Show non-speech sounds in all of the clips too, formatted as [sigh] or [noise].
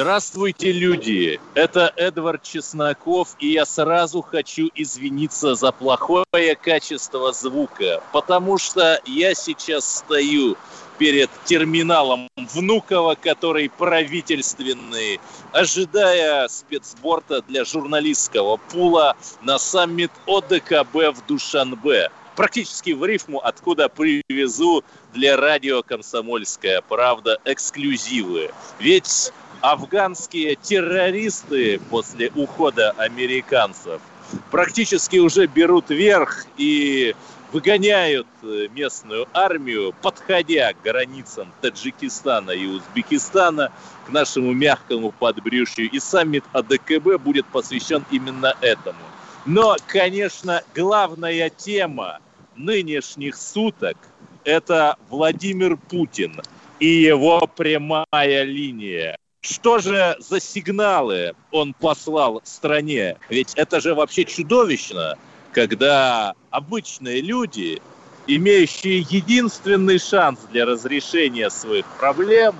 Здравствуйте, люди! Это Эдвард Чесноков, и я сразу хочу извиниться за плохое качество звука, потому что я сейчас стою перед терминалом Внуково, который правительственный, ожидая спецборта для журналистского пула на саммит ОДКБ в Душанбе. Практически в рифму, откуда привезу для радио «Комсомольская правда» эксклюзивы. Ведь афганские террористы после ухода американцев практически уже берут верх и выгоняют э, местную армию, подходя к границам Таджикистана и Узбекистана, к нашему мягкому подбрюшью. И саммит АДКБ будет посвящен именно этому. Но, конечно, главная тема нынешних суток – это Владимир Путин и его прямая линия. Что же за сигналы он послал стране? Ведь это же вообще чудовищно, когда обычные люди, имеющие единственный шанс для разрешения своих проблем,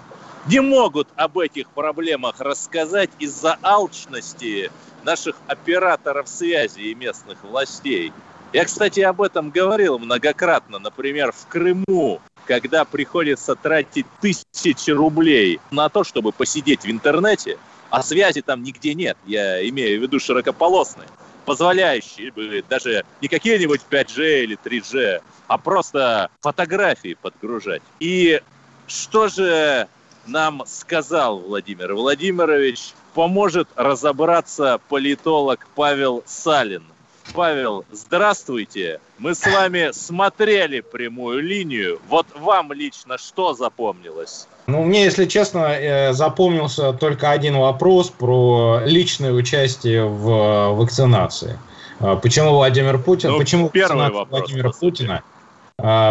не могут об этих проблемах рассказать из-за алчности наших операторов связи и местных властей. Я, кстати, об этом говорил многократно. Например, в Крыму когда приходится тратить тысячи рублей на то, чтобы посидеть в интернете, а связи там нигде нет, я имею в виду широкополосные, позволяющие даже не какие-нибудь 5G или 3G, а просто фотографии подгружать. И что же нам сказал Владимир Владимирович? Поможет разобраться политолог Павел Салин – Павел, здравствуйте. Мы с вами смотрели прямую линию. Вот вам лично что запомнилось? Ну, мне, если честно, э, запомнился только один вопрос про личное участие в вакцинации. А почему Владимир Путин? Ну, почему первый вопрос, Владимира Путина? А,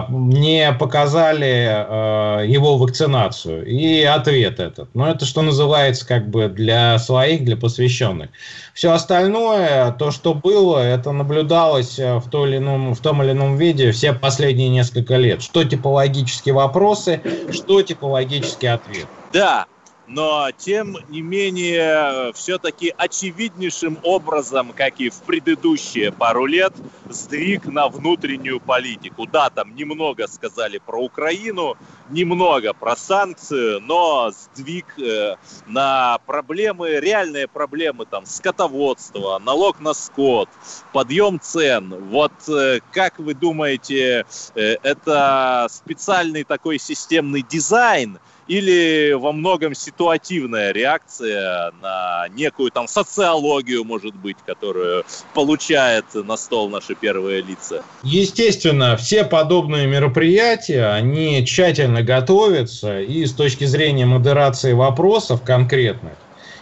не показали а, его вакцинацию. И ответ этот. Но это что называется как бы для своих, для посвященных. Все остальное, то, что было, это наблюдалось э, в, том или ином, в том или ином виде все последние несколько лет. Что типологические вопросы, что типологический ответ. Да, но тем не менее все-таки очевиднейшим образом, как и в предыдущие пару лет, сдвиг на внутреннюю политику. Да, там немного сказали про Украину, немного про санкции, но сдвиг э, на проблемы, реальные проблемы, там, скотоводство, налог на скот, подъем цен. Вот э, как вы думаете, э, это специальный такой системный дизайн – или во многом ситуативная реакция на некую там социологию, может быть, которую получает на стол наши первые лица? Естественно, все подобные мероприятия, они тщательно готовятся и с точки зрения модерации вопросов конкретных,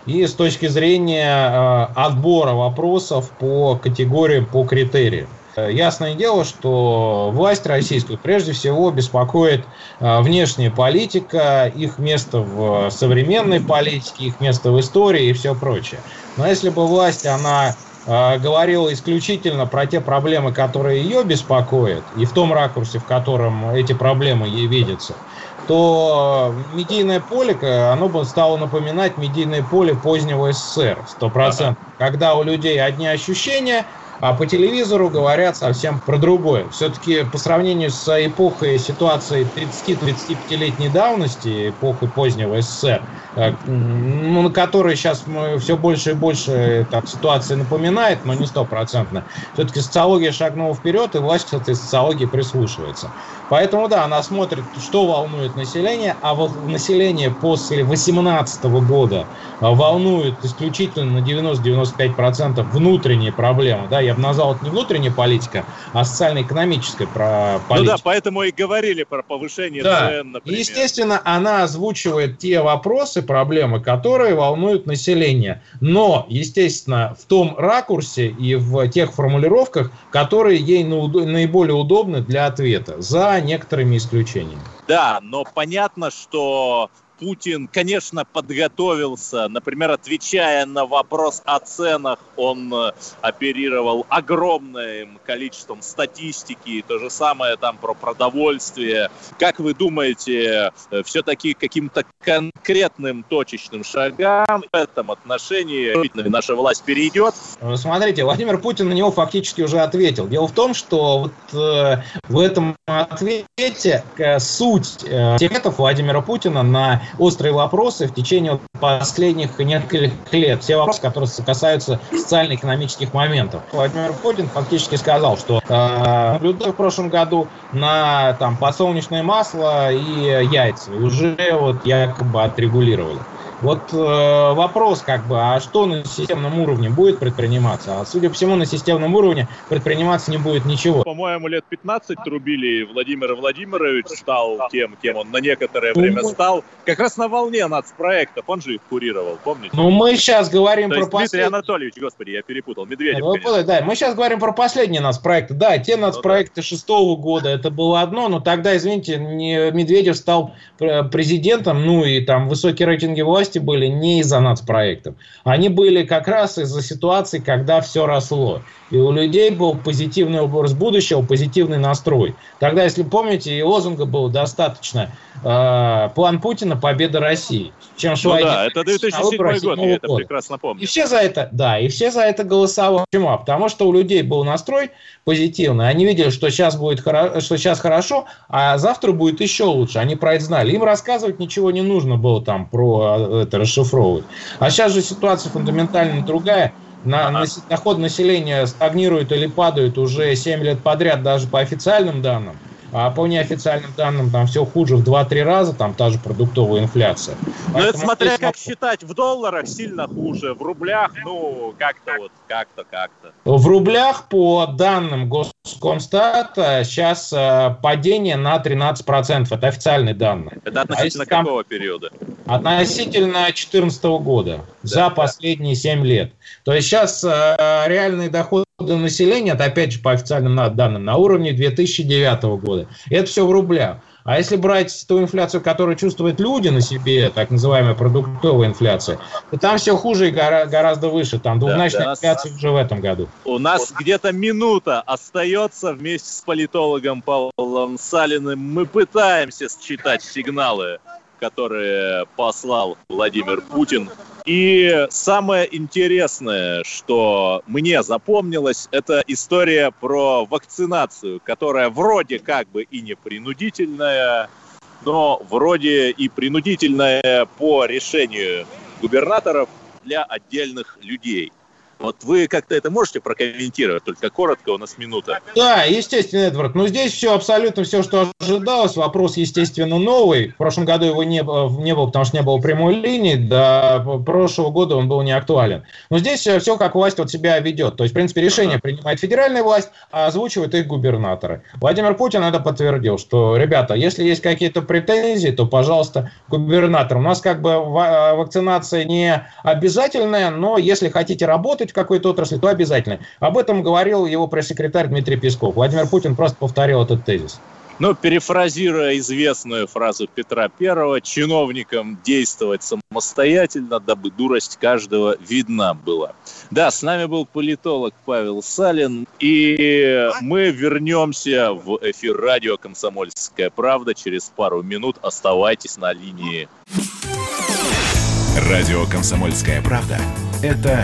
и с точки зрения э, отбора вопросов по категориям, по критериям. Ясное дело, что власть российскую прежде всего беспокоит а, внешняя политика, их место в современной политике, их место в истории и все прочее. Но если бы власть, она говорила исключительно про те проблемы, которые ее беспокоят, и в том ракурсе, в котором эти проблемы ей видятся, то медийное поле, оно бы стало напоминать медийное поле позднего СССР, 100%. Когда у людей одни ощущения – а по телевизору говорят совсем про другое. Все-таки по сравнению с эпохой ситуации 30-35-летней давности, эпохой позднего СССР, э, ну, на которой сейчас мы все больше и больше так, ситуации напоминает, но не стопроцентно, все-таки социология шагнула вперед, и власть к этой социологии прислушивается. Поэтому, да, она смотрит, что волнует население, а население после 2018 года волнует исключительно на 90-95% внутренние проблемы. Да, я бы назвал это не внутренняя политика, а социально-экономическая про политика. Ну да, поэтому и говорили про повышение да. цен, например. Естественно, она озвучивает те вопросы, проблемы, которые волнуют население. Но, естественно, в том ракурсе и в тех формулировках, которые ей наиболее удобны для ответа, за некоторыми исключениями. Да, но понятно, что Путин, конечно, подготовился. Например, отвечая на вопрос о ценах, он э, оперировал огромным количеством статистики, то же самое там про продовольствие. Как вы думаете, э, все-таки каким-то конкретным точечным шагам в этом отношении наша власть перейдет? Смотрите, Владимир Путин на него фактически уже ответил. Дело в том, что вот э, в этом ответе э, суть э, ответов Владимира Путина на острые вопросы в течение последних нескольких лет. Все вопросы, которые касаются социально-экономических моментов. Владимир Путин фактически сказал, что э, в прошлом году на там, подсолнечное масло и яйца. Уже вот якобы отрегулировали. Вот э, вопрос, как бы, а что на системном уровне будет предприниматься? А судя по всему, на системном уровне предприниматься не будет ничего. По-моему, лет 15 трубили Владимир Владимирович стал тем, кем он на некоторое ну, время стал. Как раз на волне нацпроектов, он же их курировал, помните? Ну, мы сейчас говорим То про последний... Дмитрий Анатольевич, господи, я перепутал, Медведев, ну, Да, мы сейчас говорим про последние нацпроекты. Да, те нацпроекты шестого года, это было одно, но тогда, извините, не Медведев стал президентом, ну и там высокие рейтинги власти власти были не из-за нацпроектов. Они были как раз из-за ситуации, когда все росло. И у людей был позитивный образ будущего, позитивный настрой. Тогда, если помните, и лозунга было достаточно. Э, план Путина – победа России. Чем ну да, это 2007 год, я это прекрасно помню. И все за это, да, и все за это голосовали. Почему? А потому что у людей был настрой позитивный. Они видели, что сейчас будет что сейчас хорошо, а завтра будет еще лучше. Они про это знали. Им рассказывать ничего не нужно было там про это расшифровывать. А сейчас же ситуация фундаментально другая. На, на, доход населения стагнирует или падает уже 7 лет подряд, даже по официальным данным. А по неофициальным данным там все хуже в 2-3 раза, там та же продуктовая инфляция. Ну это смотря здесь... как считать, в долларах сильно хуже, в рублях, ну, как-то вот, как-то, как-то. В рублях, по данным Госкомстата, сейчас э, падение на 13%, это официальные данные. Это относительно а какого периода? Относительно 2014 года, да, за последние 7 лет. То есть сейчас э, реальный доход населения, это опять же по официальным данным, на уровне 2009 года. Это все в рублях. А если брать ту инфляцию, которую чувствуют люди на себе, так называемая продуктовая инфляция, то там все хуже и гора- гораздо выше. Там двухзначная да, инфляция уже в этом году. У нас где-то минута остается вместе с политологом Павлом Салиным. Мы пытаемся считать сигналы которые послал Владимир Путин. И самое интересное, что мне запомнилось, это история про вакцинацию, которая вроде как бы и не принудительная, но вроде и принудительная по решению губернаторов для отдельных людей. Вот вы как-то это можете прокомментировать, только коротко, у нас минута. Да, естественно, Эдвард. Но здесь все абсолютно все, что ожидалось. Вопрос, естественно, новый. В прошлом году его не, не было, потому что не было прямой линии. До прошлого года он был не актуален. Но здесь все, как власть от себя ведет. То есть, в принципе, решение принимает федеральная власть, а озвучивают их губернаторы. Владимир Путин это подтвердил, что, ребята, если есть какие-то претензии, то, пожалуйста, губернатор. У нас как бы вакцинация не обязательная, но если хотите работать, в какой-то отрасли, то обязательно. Об этом говорил его пресс-секретарь Дмитрий Песков. Владимир Путин просто повторил этот тезис. Ну, перефразируя известную фразу Петра Первого, чиновникам действовать самостоятельно, дабы дурость каждого видна была. Да, с нами был политолог Павел Салин, и мы вернемся в эфир радио «Комсомольская правда» через пару минут. Оставайтесь на линии. Радио «Комсомольская правда» — это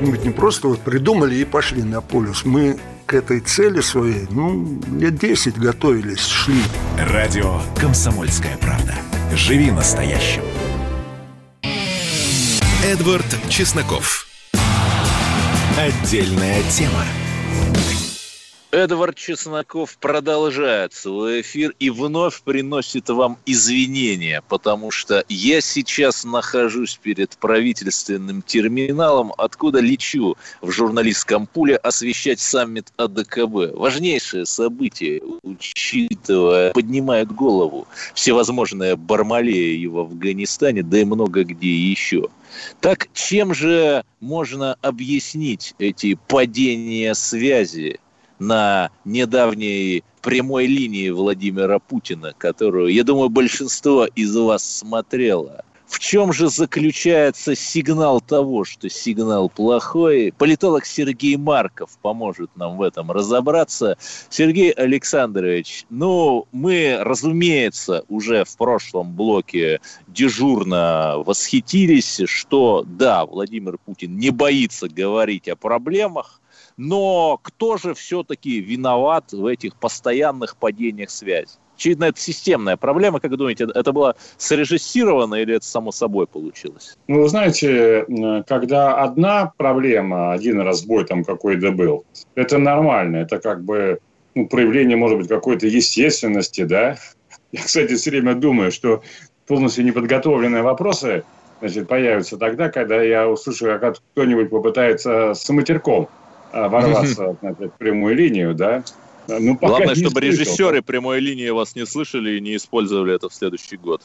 Мы ведь не просто вот придумали и пошли на полюс. Мы к этой цели своей, ну, лет 10 готовились, шли. Радио «Комсомольская правда». Живи настоящим. Эдвард Чесноков. Отдельная тема. Эдвард Чесноков продолжает свой эфир и вновь приносит вам извинения, потому что я сейчас нахожусь перед правительственным терминалом, откуда лечу в журналистском пуле освещать саммит АДКБ. Важнейшее событие, учитывая, поднимает голову всевозможные бармалеи в Афганистане, да и много где еще. Так чем же можно объяснить эти падения связи на недавней прямой линии Владимира Путина, которую, я думаю, большинство из вас смотрело. В чем же заключается сигнал того, что сигнал плохой? Политолог Сергей Марков поможет нам в этом разобраться. Сергей Александрович, ну, мы, разумеется, уже в прошлом блоке дежурно восхитились, что да, Владимир Путин не боится говорить о проблемах, но кто же все-таки виноват в этих постоянных падениях связи? Очевидно, это системная проблема. Как думаете, это было срежиссировано или это само собой получилось? Ну, вы знаете, когда одна проблема, один разбой там какой-то был, это нормально. Это как бы ну, проявление, может быть, какой-то естественности, да? Я, кстати, все время думаю, что полностью неподготовленные вопросы значит, появятся тогда, когда я услышу, как кто-нибудь попытается с матерком ворваться значит, в прямую линию, да. Ну, Главное, чтобы слышал. режиссеры прямой линии вас не слышали и не использовали это в следующий год.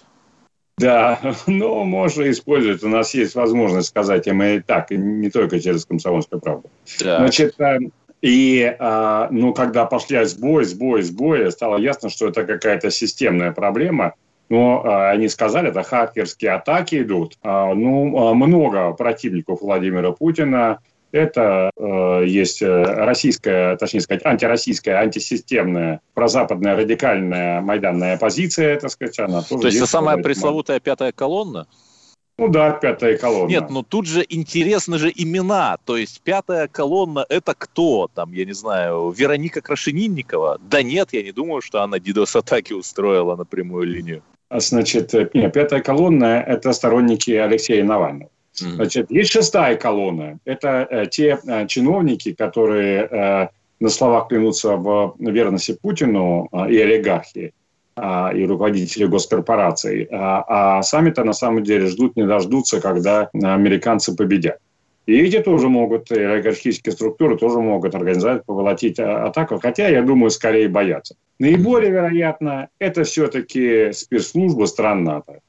Да, [laughs] ну, можно использовать. У нас есть возможность сказать им и так, и не только через комсомольскую правду. Да. Значит, э, и, а, ну, когда пошли сбой, сбой, сбой, стало ясно, что это какая-то системная проблема. Но а, они сказали, это хакерские атаки идут. А, ну, много противников Владимира Путина это э, есть э, российская, точнее сказать, антироссийская, антисистемная, прозападная, радикальная майданная оппозиция, так сказать, она тоже... То есть это самая пресловутая пятая колонна? Ну да, пятая колонна. Нет, но тут же интересны же имена. То есть пятая колонна это кто? Там, я не знаю, Вероника Крашенинникова? Да нет, я не думаю, что она DDoS-атаки устроила на прямую линию. Значит, э, нет, пятая колонна – это сторонники Алексея Навального. Значит, есть шестая колонна. Это э, те э, чиновники, которые э, на словах клянутся в верности Путину и олигархи, э, и руководители госкорпораций, а, сами-то на самом деле ждут, не дождутся, когда американцы победят. И эти тоже могут, и олигархические структуры тоже могут организовать, поволотить атаку, хотя, я думаю, скорее боятся. Наиболее вероятно, это все-таки спецслужба стран НАТО.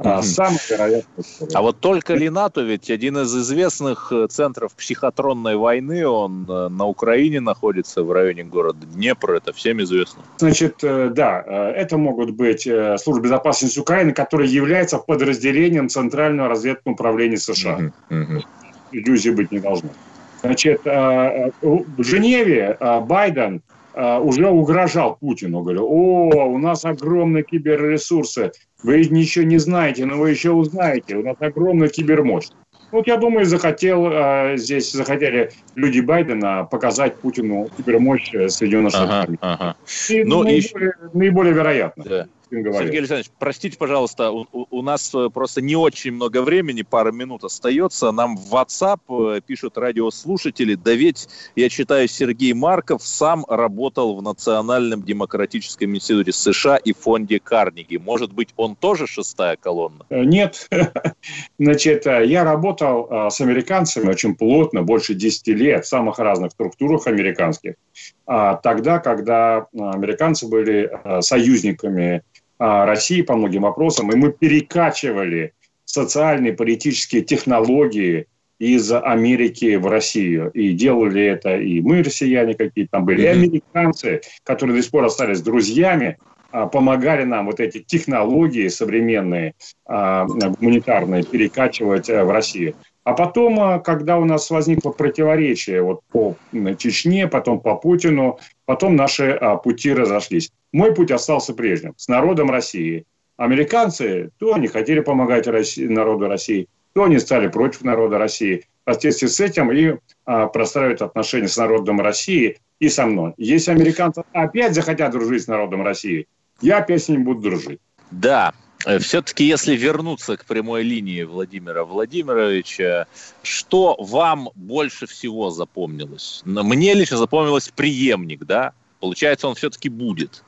А, самый вероятный. А вот только ли НАТО, ведь один из известных э, центров психотронной войны, он э, на Украине находится, в районе города Днепр, это всем известно. Значит, э, да, это могут быть службы безопасности Украины, которая является подразделением Центрального разведного управления США. Угу, Иллюзий быть не должно. Значит, в Женеве Байден уже угрожал Путину, говорил, о, у нас огромные киберресурсы, вы ничего не знаете, но вы еще узнаете. У нас огромная кибермощь. Вот я думаю, захотел э, здесь захотели люди Байдена показать Путину кибермощь Соединенных Штатов. Ага, ага. И ну, наиболее, и... наиболее вероятно. Да. Сергей Александрович, простите, пожалуйста, у, у нас э, просто не очень много времени, пара минут остается. Нам в WhatsApp э, пишут радиослушатели, да ведь, я читаю, Сергей Марков сам работал в Национальном демократическом институте США и фонде Карнеги. Может быть, он тоже шестая колонна? Э, нет. [laughs] Значит, я работал с американцами очень плотно, больше 10 лет, в самых разных структурах американских. А тогда, когда американцы были союзниками России по многим вопросам, и мы перекачивали социальные, политические технологии из Америки в Россию. И делали это и мы, россияне какие-то там были, и американцы, которые до сих пор остались друзьями, а, помогали нам вот эти технологии современные, а, гуманитарные, перекачивать э, в Россию. А потом, когда у нас возникло противоречие вот по Чечне, потом по Путину, потом наши пути разошлись. Мой путь остался прежним, с народом России. Американцы, то они хотели помогать России, народу России, то они стали против народа России. в соответствии с этим и а, простраивать отношения с народом России и со мной. Если американцы опять захотят дружить с народом России, я опять с ним буду дружить. Да, все-таки, если вернуться к прямой линии Владимира Владимировича, что вам больше всего запомнилось? Мне лично запомнилось преемник, да? Получается, он все-таки будет.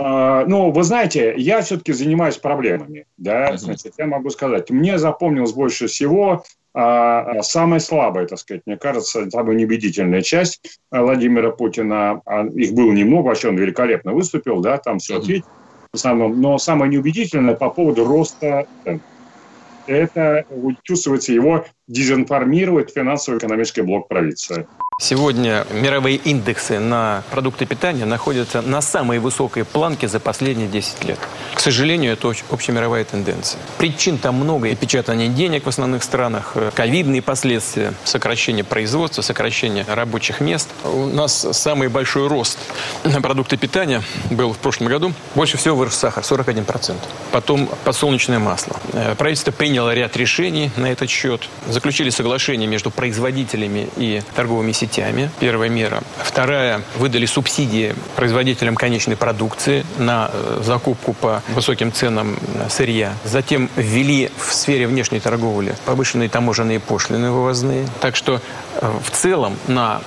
А, ну, вы знаете, я все-таки занимаюсь проблемами, да, значит, я могу сказать, мне запомнилось больше всего а, самая слабая, так сказать, мне кажется, самая неубедительная часть Владимира Путина, а, их было немного, вообще он великолепно выступил, да, там все ответил в основном, но самое неубедительное по поводу роста это чувствуется его дезинформирует финансово-экономический блок правительства. Сегодня мировые индексы на продукты питания находятся на самой высокой планке за последние 10 лет. К сожалению, это общемировая тенденция. Причин там много. И печатание денег в основных странах, э, ковидные последствия, сокращение производства, сокращение рабочих мест. У нас самый большой рост на продукты питания был в прошлом году. Больше всего вырос сахар, 41%. Потом подсолнечное масло. Э, правительство приняло ряд решений на этот счет. Заключили соглашение между производителями и торговыми сетями. Первая мера. Вторая. Выдали субсидии производителям конечной продукции на э, закупку по высоким ценам э, сырья. Затем ввели в сфере внешней торговли повышенные таможенные пошлины вывозные. Так что э, в целом на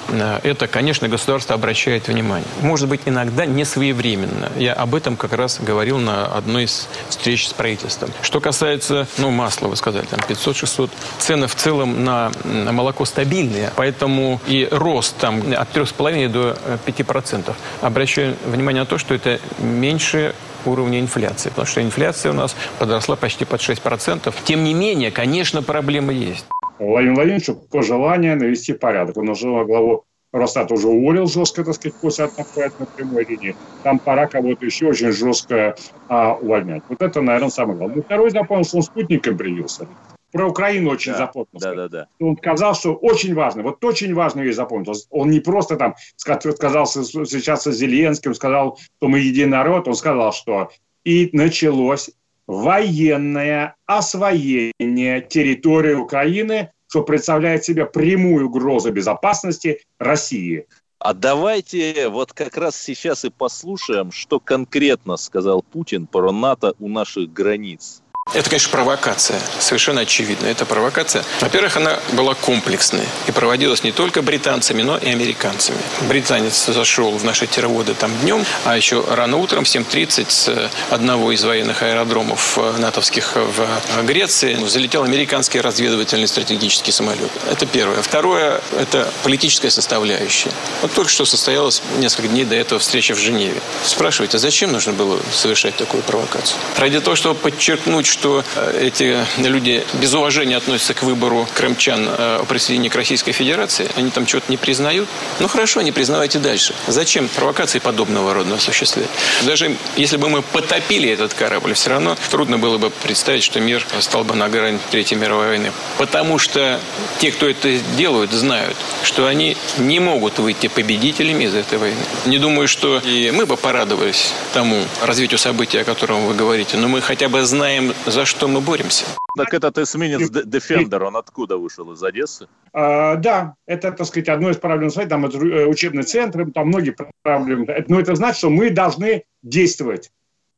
это, конечно, государство обращает внимание. Может быть, иногда не своевременно. Я об этом как раз говорил на одной из встреч с правительством. Что касается, ну, масла, вы сказали, там 500-600. Цены в целом на молоко стабильные, поэтому и рост там от 3,5 до 5%. Э, Обращаю внимание на то, что это меньше уровня инфляции, потому что инфляция у нас подросла почти под 6%. Тем не менее, конечно, проблемы есть. Владимир Владимировичу пожелание навести порядок. Он уже главу Росстат уже уволил жестко, так сказать, после отправки на прямой линии. Там пора кого-то еще очень жестко а, увольнять. Вот это, наверное, самое главное. Второй запомнил, что он спутником привился про Украину очень да, запомнил. Да, да, да. Он сказал, что очень важно, вот очень важно вещь запомнил. Он не просто там сказал сейчас с Зеленским, сказал, что мы единый народ, он сказал, что и началось военное освоение территории Украины, что представляет себе прямую угрозу безопасности России. А давайте вот как раз сейчас и послушаем, что конкретно сказал Путин про НАТО у наших границ. Это, конечно, провокация. Совершенно очевидно. Это провокация. Во-первых, она была комплексной и проводилась не только британцами, но и американцами. Британец зашел в наши терводы там днем, а еще рано утром в 7.30 с одного из военных аэродромов э, натовских в Греции залетел американский разведывательный стратегический самолет. Это первое. Второе – это политическая составляющая. Вот только что состоялась несколько дней до этого встреча в Женеве. Спрашиваете, а зачем нужно было совершать такую провокацию? Ради того, чтобы подчеркнуть, что э, эти люди без уважения относятся к выбору крымчан э, о присоединении к Российской Федерации, они там что-то не признают. Ну хорошо, не признавайте дальше. Зачем провокации подобного рода осуществлять? Даже если бы мы потопили этот корабль, все равно трудно было бы представить, что мир стал бы на грани Третьей мировой войны. Потому что те, кто это делают, знают, что они не могут выйти победителями из этой войны. Не думаю, что и мы бы порадовались тому развитию событий, о котором вы говорите, но мы хотя бы знаем, за что мы боремся. Так этот эсминец Defender, он откуда вышел? Из Одессы? А, да, это, так сказать, одно из проблем сайта, там это э, учебный центр, там многие проблемы. Но это значит, что мы должны действовать.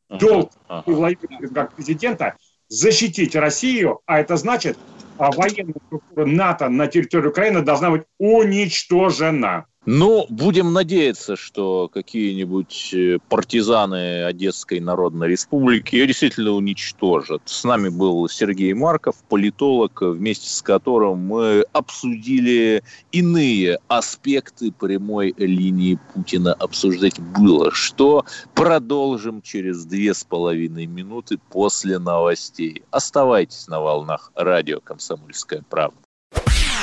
Долг ага, ага. Владимира как президента защитить Россию, а это значит, а военная структура НАТО на территории Украины должна быть уничтожена. Ну, будем надеяться, что какие-нибудь э, партизаны Одесской Народной Республики ее действительно уничтожат. С нами был Сергей Марков, политолог, вместе с которым мы обсудили иные аспекты прямой линии Путина. Обсуждать было, что продолжим через две с половиной минуты после новостей. Оставайтесь на волнах радио «Комсомольская правда».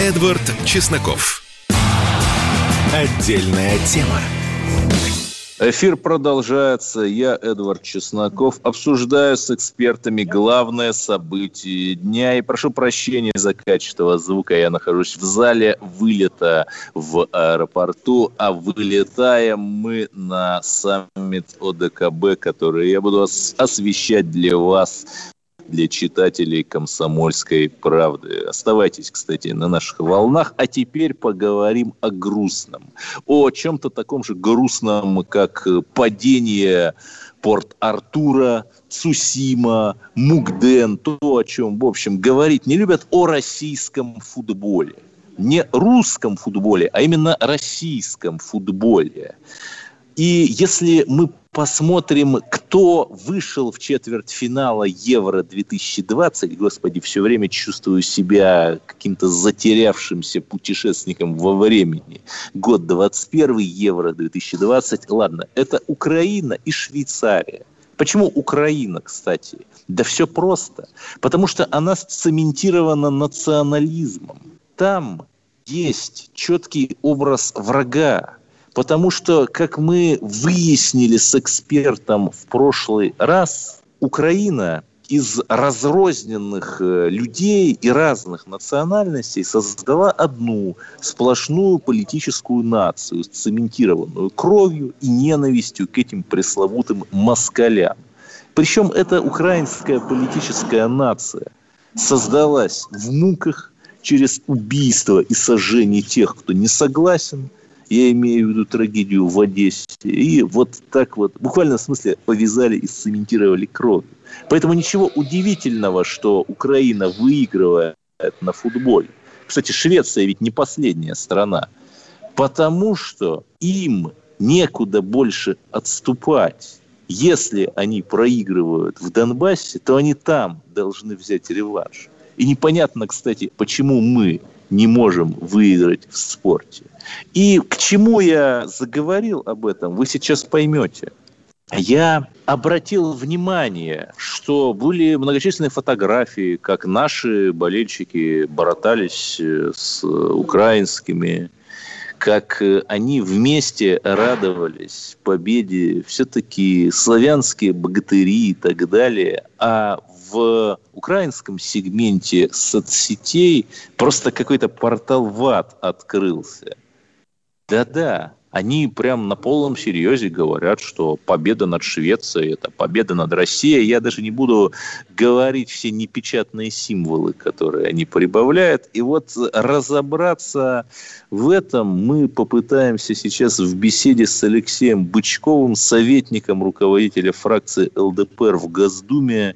Эдвард Чесноков. Отдельная тема. Эфир продолжается. Я, Эдвард Чесноков, обсуждаю с экспертами главное событие дня. И прошу прощения за качество звука. Я нахожусь в зале вылета в аэропорту, а вылетаем мы на саммит ОДКБ, который я буду освещать для вас для читателей «Комсомольской правды». Оставайтесь, кстати, на наших волнах. А теперь поговорим о грустном. О чем-то таком же грустном, как падение Порт-Артура, Цусима, Мугден, то, о чем, в общем, говорить не любят, о российском футболе. Не русском футболе, а именно российском футболе. И если мы посмотрим, кто вышел в четвертьфинала Евро-2020, господи, все время чувствую себя каким-то затерявшимся путешественником во времени. Год 21, Евро-2020, ладно, это Украина и Швейцария. Почему Украина, кстати? Да все просто. Потому что она цементирована национализмом. Там есть четкий образ врага, Потому что, как мы выяснили с экспертом в прошлый раз, Украина из разрозненных э, людей и разных национальностей создала одну сплошную политическую нацию, цементированную кровью и ненавистью к этим пресловутым москалям. Причем эта украинская политическая нация создалась в муках через убийство и сожжение тех, кто не согласен – я имею в виду трагедию в Одессе. И вот так вот, буквально в смысле, повязали и цементировали кровью. Поэтому ничего удивительного, что Украина выигрывает на футболе. Кстати, Швеция ведь не последняя страна. Потому что им некуда больше отступать. Если они проигрывают в Донбассе, то они там должны взять реванш. И непонятно, кстати, почему мы не можем выиграть в спорте. И к чему я заговорил об этом, вы сейчас поймете. Я обратил внимание, что были многочисленные фотографии, как наши болельщики боротались э, с украинскими, как они вместе радовались победе, все-таки славянские богатыри и так далее. А в украинском сегменте соцсетей просто какой-то портал ВАД открылся. Да-да, они прям на полном серьезе говорят, что победа над Швецией – это победа над Россией. Я даже не буду говорить все непечатные символы, которые они прибавляют. И вот разобраться в этом мы попытаемся сейчас в беседе с Алексеем Бычковым, советником руководителя фракции ЛДПР в Госдуме,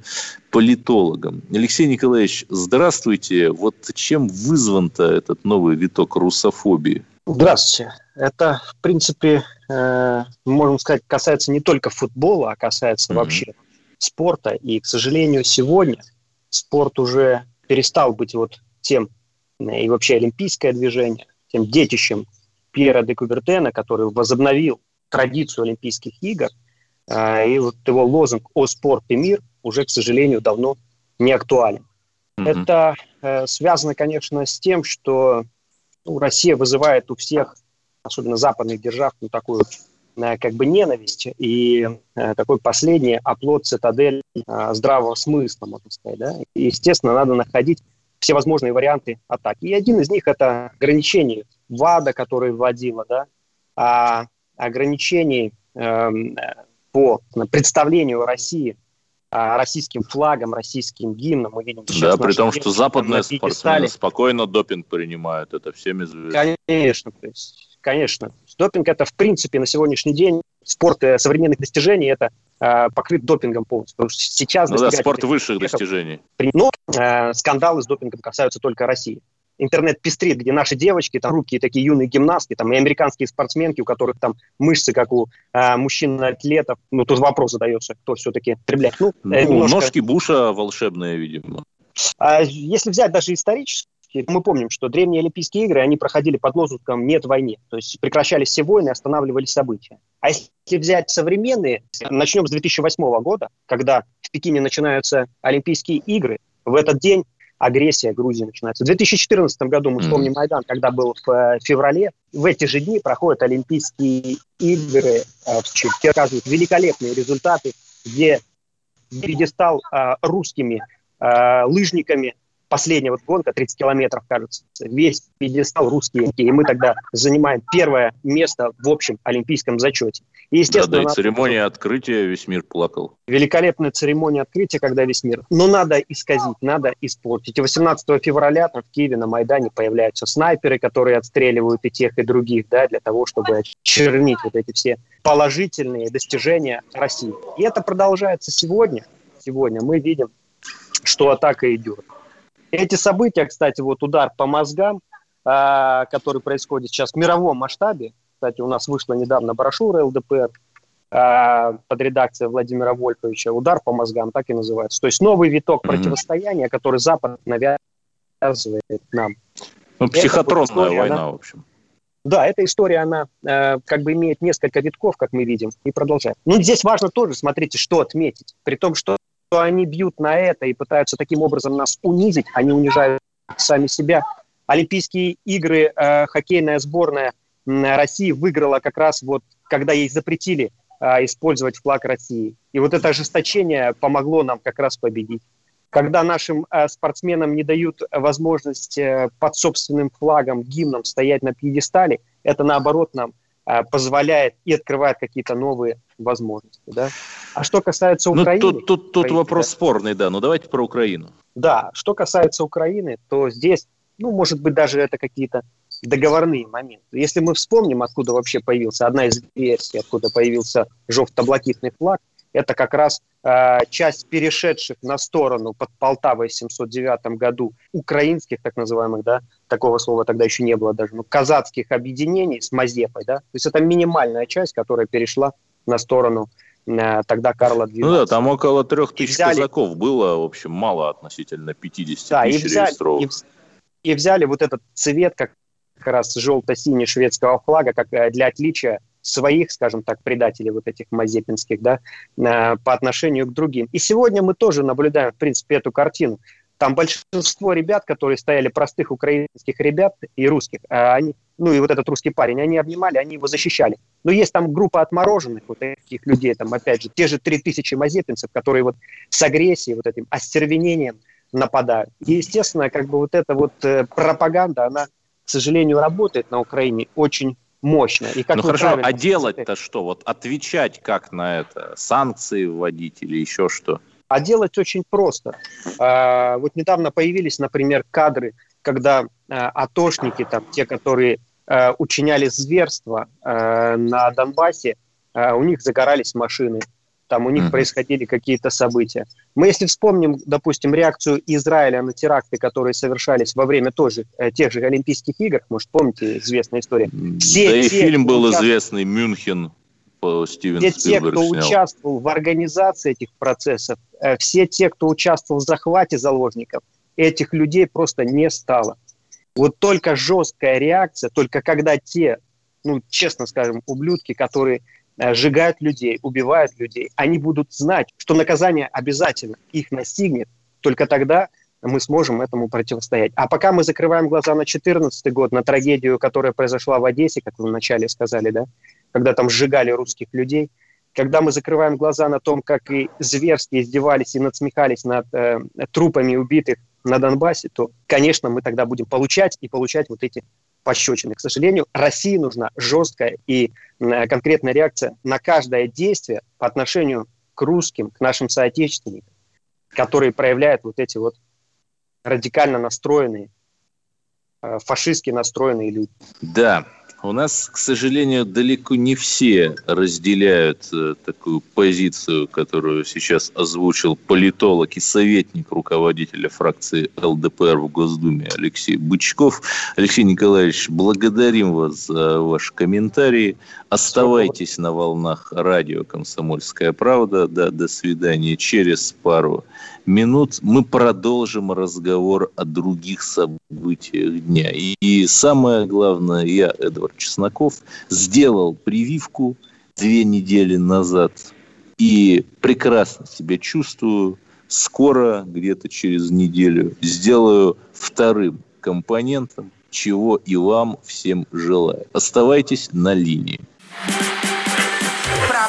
политологом. Алексей Николаевич, здравствуйте. Вот чем вызван-то этот новый виток русофобии? Здравствуйте. Это, в принципе, э, можем сказать, касается не только футбола, а касается mm-hmm. вообще спорта. И, к сожалению, сегодня спорт уже перестал быть вот тем, э, и вообще олимпийское движение, тем детищем Пьера де Кубертена, который возобновил традицию Олимпийских игр. Э, и вот его лозунг «О спорт и мир» уже, к сожалению, давно не актуален. Mm-hmm. Это э, связано, конечно, с тем, что ну, Россия вызывает у всех, особенно западных держав, ну, такую э, как бы ненависть и э, такой последний оплот цитадель э, здравого смысла, можно сказать. Да? И, естественно, надо находить все возможные варианты атаки. И один из них – это ограничение ВАДА, который вводила, да, а ограничений э, по представлению России российским флагом, российским гимном. Мы видим да, при том, что западные спортсмены спокойно допинг принимают, это всем известно. Конечно, то есть, конечно. Допинг это в принципе на сегодняшний день спорт э, современных достижений это э, покрыт допингом полностью. Потому что сейчас ну да, спорт высших достижений. Но э, скандалы с допингом касаются только России. Интернет пестрит, где наши девочки, там руки такие юные гимнастки, там и американские спортсменки, у которых там мышцы, как у э, мужчин-атлетов. Ну, тут вопрос задается, кто все-таки стреляет. Ну, ну э, немножко... ножки Буша волшебные, видимо. А если взять даже исторически, мы помним, что древние Олимпийские игры, они проходили под лозунгом «нет войне», то есть прекращались все войны, останавливались события. А если взять современные, начнем с 2008 года, когда в Пекине начинаются Олимпийские игры, в этот день агрессия Грузии начинается. В 2014 году мы вспомним mm. Майдан, когда был в э, феврале. В эти же дни проходят Олимпийские игры э, в Чили, где оказывают великолепные результаты, где пьедестал э, русскими лыжниками последняя вот гонка, 30 километров, кажется, весь пьедестал русские, и мы тогда занимаем первое место в общем олимпийском зачете. И, естественно, да, да, и церемония нас... открытия весь мир плакал. Великолепная церемония открытия, когда весь мир. Но надо исказить, надо испортить. И 18 февраля в Киеве на Майдане появляются снайперы, которые отстреливают и тех, и других, да, для того, чтобы очернить вот эти все положительные достижения России. И это продолжается сегодня. Сегодня мы видим, что атака идет. Эти события, кстати, вот удар по мозгам, а, который происходит сейчас в мировом масштабе, кстати, у нас вышла недавно брошюра ЛДПР а, под редакцией Владимира Вольфовича «Удар по мозгам», так и называется. То есть новый виток mm-hmm. противостояния, который Запад навязывает нам. Ну, психотронная история, война, она, в общем. Да, эта история, она э, как бы имеет несколько витков, как мы видим, и продолжает. Ну, здесь важно тоже, смотрите, что отметить. При том, что что они бьют на это и пытаются таким образом нас унизить, они унижают сами себя. Олимпийские игры, э, хоккейная сборная России выиграла как раз вот, когда ей запретили э, использовать флаг России. И вот это ожесточение помогло нам как раз победить. Когда нашим э, спортсменам не дают возможность э, под собственным флагом, гимном стоять на пьедестале, это наоборот нам позволяет и открывает какие-то новые возможности. Да? А что касается ну, Украины... Ну, тут тут, тут Украины, вопрос да? спорный, да, но давайте про Украину. Да, что касается Украины, то здесь, ну, может быть, даже это какие-то договорные моменты. Если мы вспомним, откуда вообще появился, одна из версий, откуда появился жовто-блакитный флаг, это как раз э, часть перешедших на сторону под Полтавой в 709 году украинских, так называемых, да, такого слова тогда еще не было даже, ну, казацких объединений с Мазепой, да, то есть это минимальная часть, которая перешла на сторону э, тогда Карла XII. Ну да, там около трех тысяч взяли... казаков было, в общем, мало относительно 50 да, тысяч и взяли, и, и взяли вот этот цвет, как раз желто-синий шведского флага, как э, для отличия своих, скажем так, предателей вот этих мазепинских, да, э, по отношению к другим. И сегодня мы тоже наблюдаем, в принципе, эту картину. Там большинство ребят, которые стояли, простых украинских ребят и русских, а они, ну и вот этот русский парень, они обнимали, они его защищали. Но есть там группа отмороженных вот таких людей, там опять же, те же 3000 мазепинцев, которые вот с агрессией, вот этим остервенением нападают. И, естественно, как бы вот эта вот э, пропаганда, она, к сожалению, работает на Украине очень мощно. И как ну хорошо, а делать-то что? Вот отвечать как на это? Санкции вводить или еще что? А делать очень просто. А, вот недавно появились, например, кадры, когда а, атошники, там, те, которые а, учиняли зверство на Донбассе, у них загорались машины, там у них mm-hmm. происходили какие-то события. Мы, если вспомним, допустим, реакцию Израиля на теракты, которые совершались во время тоже э, тех же Олимпийских игр, может, помните известная история. Все да те, и фильм был участв... известный, Мюнхен, по Стивен Все те, кто снял. участвовал в организации этих процессов, э, все те, кто участвовал в захвате заложников, этих людей просто не стало. Вот только жесткая реакция, только когда те, ну, честно скажем, ублюдки, которые сжигают людей, убивают людей, они будут знать, что наказание обязательно их настигнет, только тогда мы сможем этому противостоять. А пока мы закрываем глаза на 2014 год, на трагедию, которая произошла в Одессе, как вы вначале сказали, да, когда там сжигали русских людей, когда мы закрываем глаза на том, как и зверски издевались и надсмехались над э, трупами убитых на Донбассе, то, конечно, мы тогда будем получать и получать вот эти пощечины. К сожалению, России нужна жесткая и э, конкретная реакция на каждое действие по отношению к русским, к нашим соотечественникам, которые проявляют вот эти вот радикально настроенные, э, фашистски настроенные люди. Да, у нас, к сожалению, далеко не все разделяют э, такую позицию, которую сейчас озвучил политолог и советник руководителя фракции ЛДПР в Госдуме Алексей Бычков. Алексей Николаевич, благодарим вас за ваш комментарий. Оставайтесь на волнах радио «Комсомольская правда». Да, до свидания. Через пару минут мы продолжим разговор о других событиях дня. И самое главное, я, Эдвард Чесноков, сделал прививку две недели назад и прекрасно себя чувствую. Скоро, где-то через неделю, сделаю вторым компонентом, чего и вам всем желаю. Оставайтесь на линии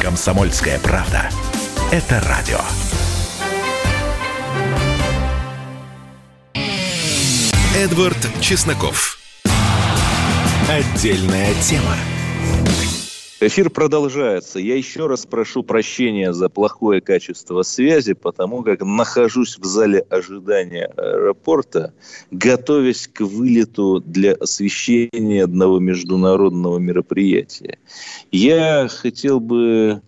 Комсомольская правда. Это радио. Эдвард Чесноков. Отдельная тема. Эфир продолжается. Я еще раз прошу прощения за плохое качество связи, потому как нахожусь в зале ожидания аэропорта, готовясь к вылету для освещения одного международного мероприятия. Я хотел бы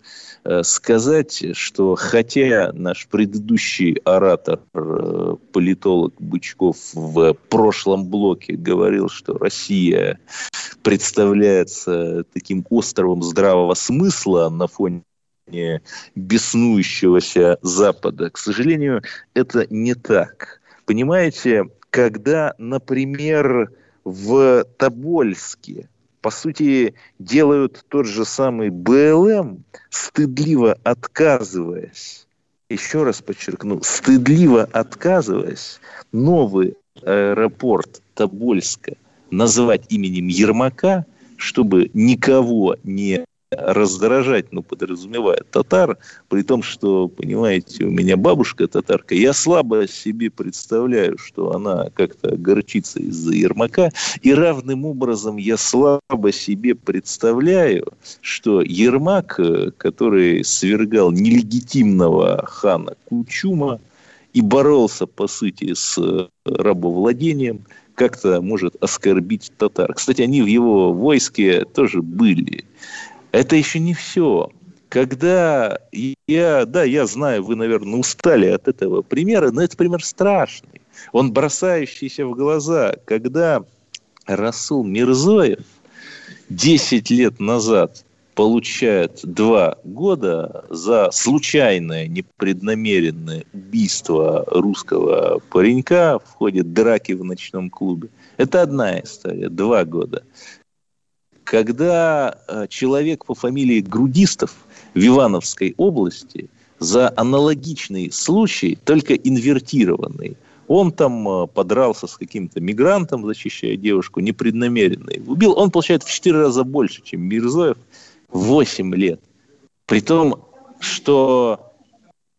сказать, что хотя наш предыдущий оратор, э, политолог Бычков в прошлом блоке говорил, что Россия представляется таким островом здравого смысла на фоне беснующегося Запада. К сожалению, это не так. Понимаете, когда, например, в Тобольске, по сути, делают тот же самый БЛМ, стыдливо отказываясь, еще раз подчеркну, стыдливо отказываясь, новый аэропорт Тобольска называть именем Ермака, чтобы никого не раздражать, ну, подразумевая татар, при том, что, понимаете, у меня бабушка татарка, я слабо себе представляю, что она как-то горчится из-за Ермака, и равным образом я слабо себе представляю, что Ермак, который свергал нелегитимного хана Кучума и боролся, по сути, с рабовладением, как-то может оскорбить татар. Кстати, они в его войске тоже были. Это еще не все. Когда я, да, я знаю, вы, наверное, устали от этого примера, но это пример страшный. Он бросающийся в глаза. Когда Расул Мирзоев 10 лет назад получает два года за случайное, непреднамеренное убийство русского паренька в ходе драки в ночном клубе. Это одна история, два года. Когда э, человек по фамилии Грудистов в Ивановской области за аналогичный случай, только инвертированный, он там э, подрался с каким-то мигрантом, защищая девушку, непреднамеренно убил, он получает в четыре раза больше, чем Мирзоев, 8 лет. При том, что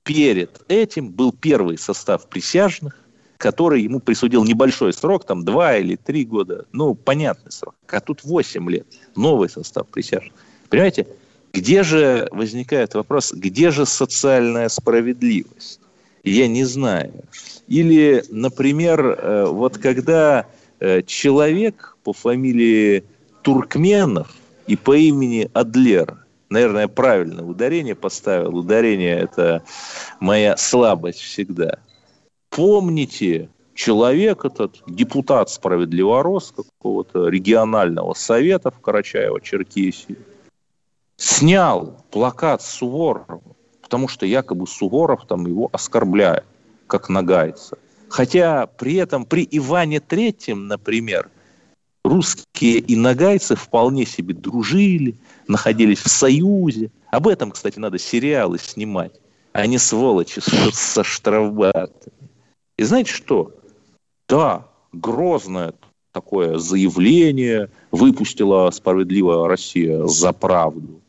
перед этим был первый состав присяжных, который ему присудил небольшой срок, там 2 или 3 года, ну, понятный срок. А тут 8 лет, новый состав присяжных. Понимаете, где же возникает вопрос, где же социальная справедливость? Я не знаю. Или, например, э, вот когда э, человек по фамилии Туркменов и по имени Адлер. Наверное, правильно ударение поставил. Ударение – это моя слабость всегда. Помните, человек этот, депутат Справедливорос какого-то регионального совета в Карачаево-Черкесии, снял плакат с Суворовым, потому что якобы Суворов там его оскорбляет, как нагайца. Хотя при этом при Иване Третьем, например – русские и нагайцы вполне себе дружили, находились в союзе. Об этом, кстати, надо сериалы снимать, а не сволочи со штрафбатами. И знаете что? Да, грозная такое заявление выпустила «Справедливая Россия» за правду.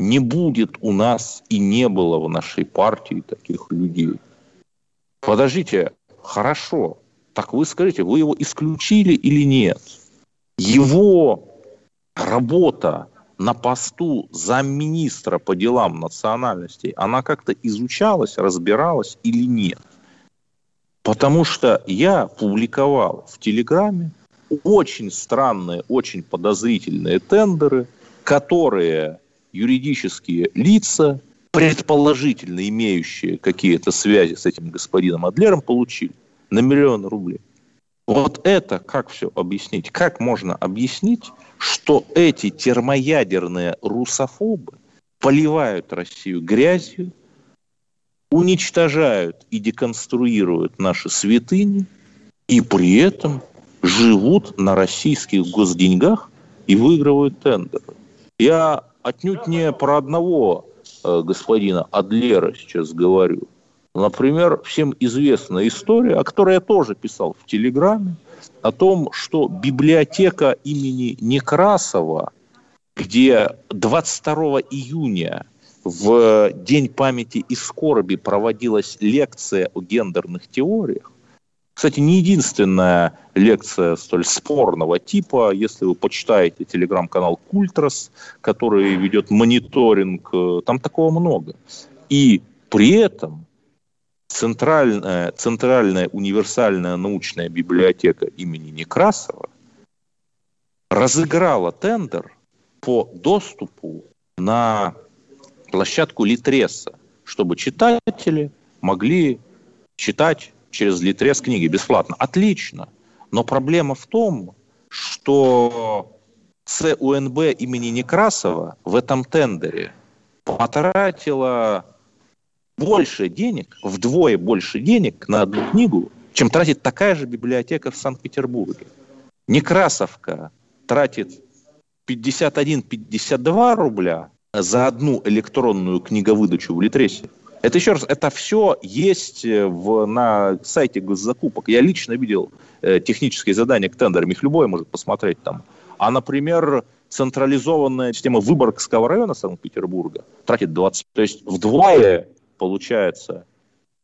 Не будет у нас и не было в нашей партии таких людей. Подождите, хорошо, так вы скажите, вы его исключили или нет? Его работа на посту замминистра по делам национальностей, она как-то изучалась, разбиралась или нет? Потому что я публиковал в Телеграме очень странные, очень подозрительные тендеры, которые юридические лица, предположительно имеющие какие-то связи с этим господином Адлером, получили на миллион рублей. Вот это как все объяснить? Как можно объяснить, что эти термоядерные русофобы поливают Россию грязью, уничтожают и деконструируют наши святыни, и при этом живут на российских госденьгах и выигрывают тендеры. Я отнюдь не про одного э, господина Адлера сейчас говорю. Например, всем известная история, о которой я тоже писал в Телеграме, о том, что библиотека имени Некрасова, где 22 июня в День памяти и скорби проводилась лекция о гендерных теориях, кстати, не единственная лекция столь спорного типа. Если вы почитаете телеграм-канал Культрас, который ведет мониторинг, э, там такого много. И при этом центральная, центральная универсальная научная библиотека имени Некрасова разыграла тендер по доступу на площадку Литреса, чтобы читатели могли читать через Литрес книги бесплатно. Отлично. Но проблема в том, что ЦУНБ имени Некрасова в этом тендере потратила больше денег, вдвое больше денег на одну книгу, чем тратит такая же библиотека в Санкт-Петербурге. Некрасовка тратит 51-52 рубля за одну электронную книговыдачу в Литресе. Это еще раз, это все есть э, в, на сайте госзакупок. Я лично видел э, технические задания к тендерам, их любой может посмотреть там. А, например, централизованная система Выборгского района Санкт-Петербурга тратит 20. То есть вдвое получается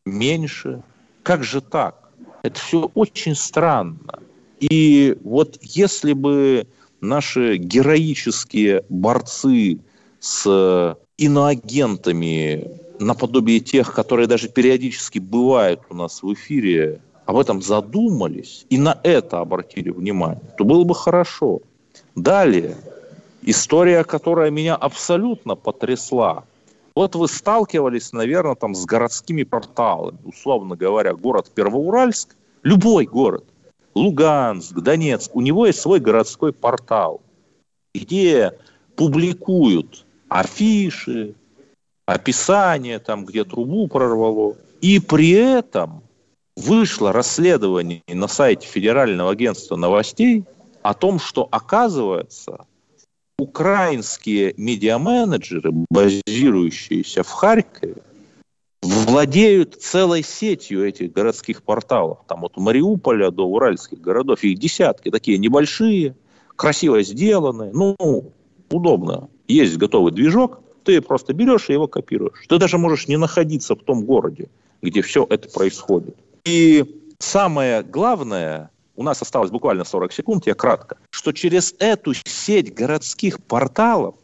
меньше. Как же так? Это все очень странно. И вот если бы наши героические борцы с иноагентами наподобие тех, которые даже периодически бывают у нас в эфире, об этом задумались и на это обратили внимание, то было бы хорошо. Далее, история, которая меня абсолютно потрясла. Вот вы сталкивались, наверное, там с городскими порталами, условно говоря, город Первоуральск, любой город, Луганск, Донецк, у него есть свой городской портал, где публикуют афиши, описание, там, где трубу прорвало. И при этом вышло расследование на сайте Федерального агентства новостей о том, что, оказывается, украинские медиаменеджеры, базирующиеся в Харькове, владеют целой сетью этих городских порталов. Там от Мариуполя до уральских городов. Их десятки, такие небольшие, красиво сделанные. Ну, удобно. Есть готовый движок, ты просто берешь и его копируешь. Ты даже можешь не находиться в том городе, где все это происходит. И самое главное, у нас осталось буквально 40 секунд, я кратко, что через эту сеть городских порталов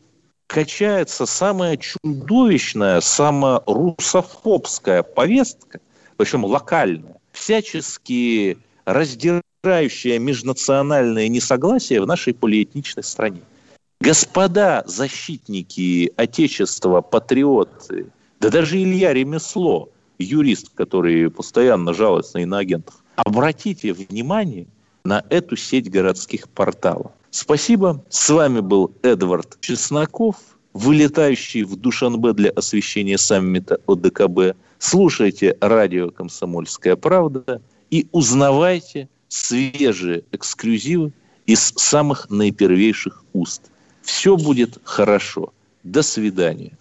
качается самая чудовищная, самая русофобская повестка, причем локальная, всячески раздирающая межнациональные несогласия в нашей полиэтничной стране. Господа защитники Отечества, патриоты, да даже Илья Ремесло, юрист, который постоянно жалуется на иноагентов, обратите внимание на эту сеть городских порталов. Спасибо. С вами был Эдвард Чесноков, вылетающий в Душанбе для освещения саммита ОДКБ. Слушайте радио «Комсомольская правда» и узнавайте свежие эксклюзивы из самых наипервейших уст – все будет хорошо. До свидания.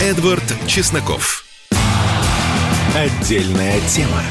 Эдвард Чесноков. Отдельная тема.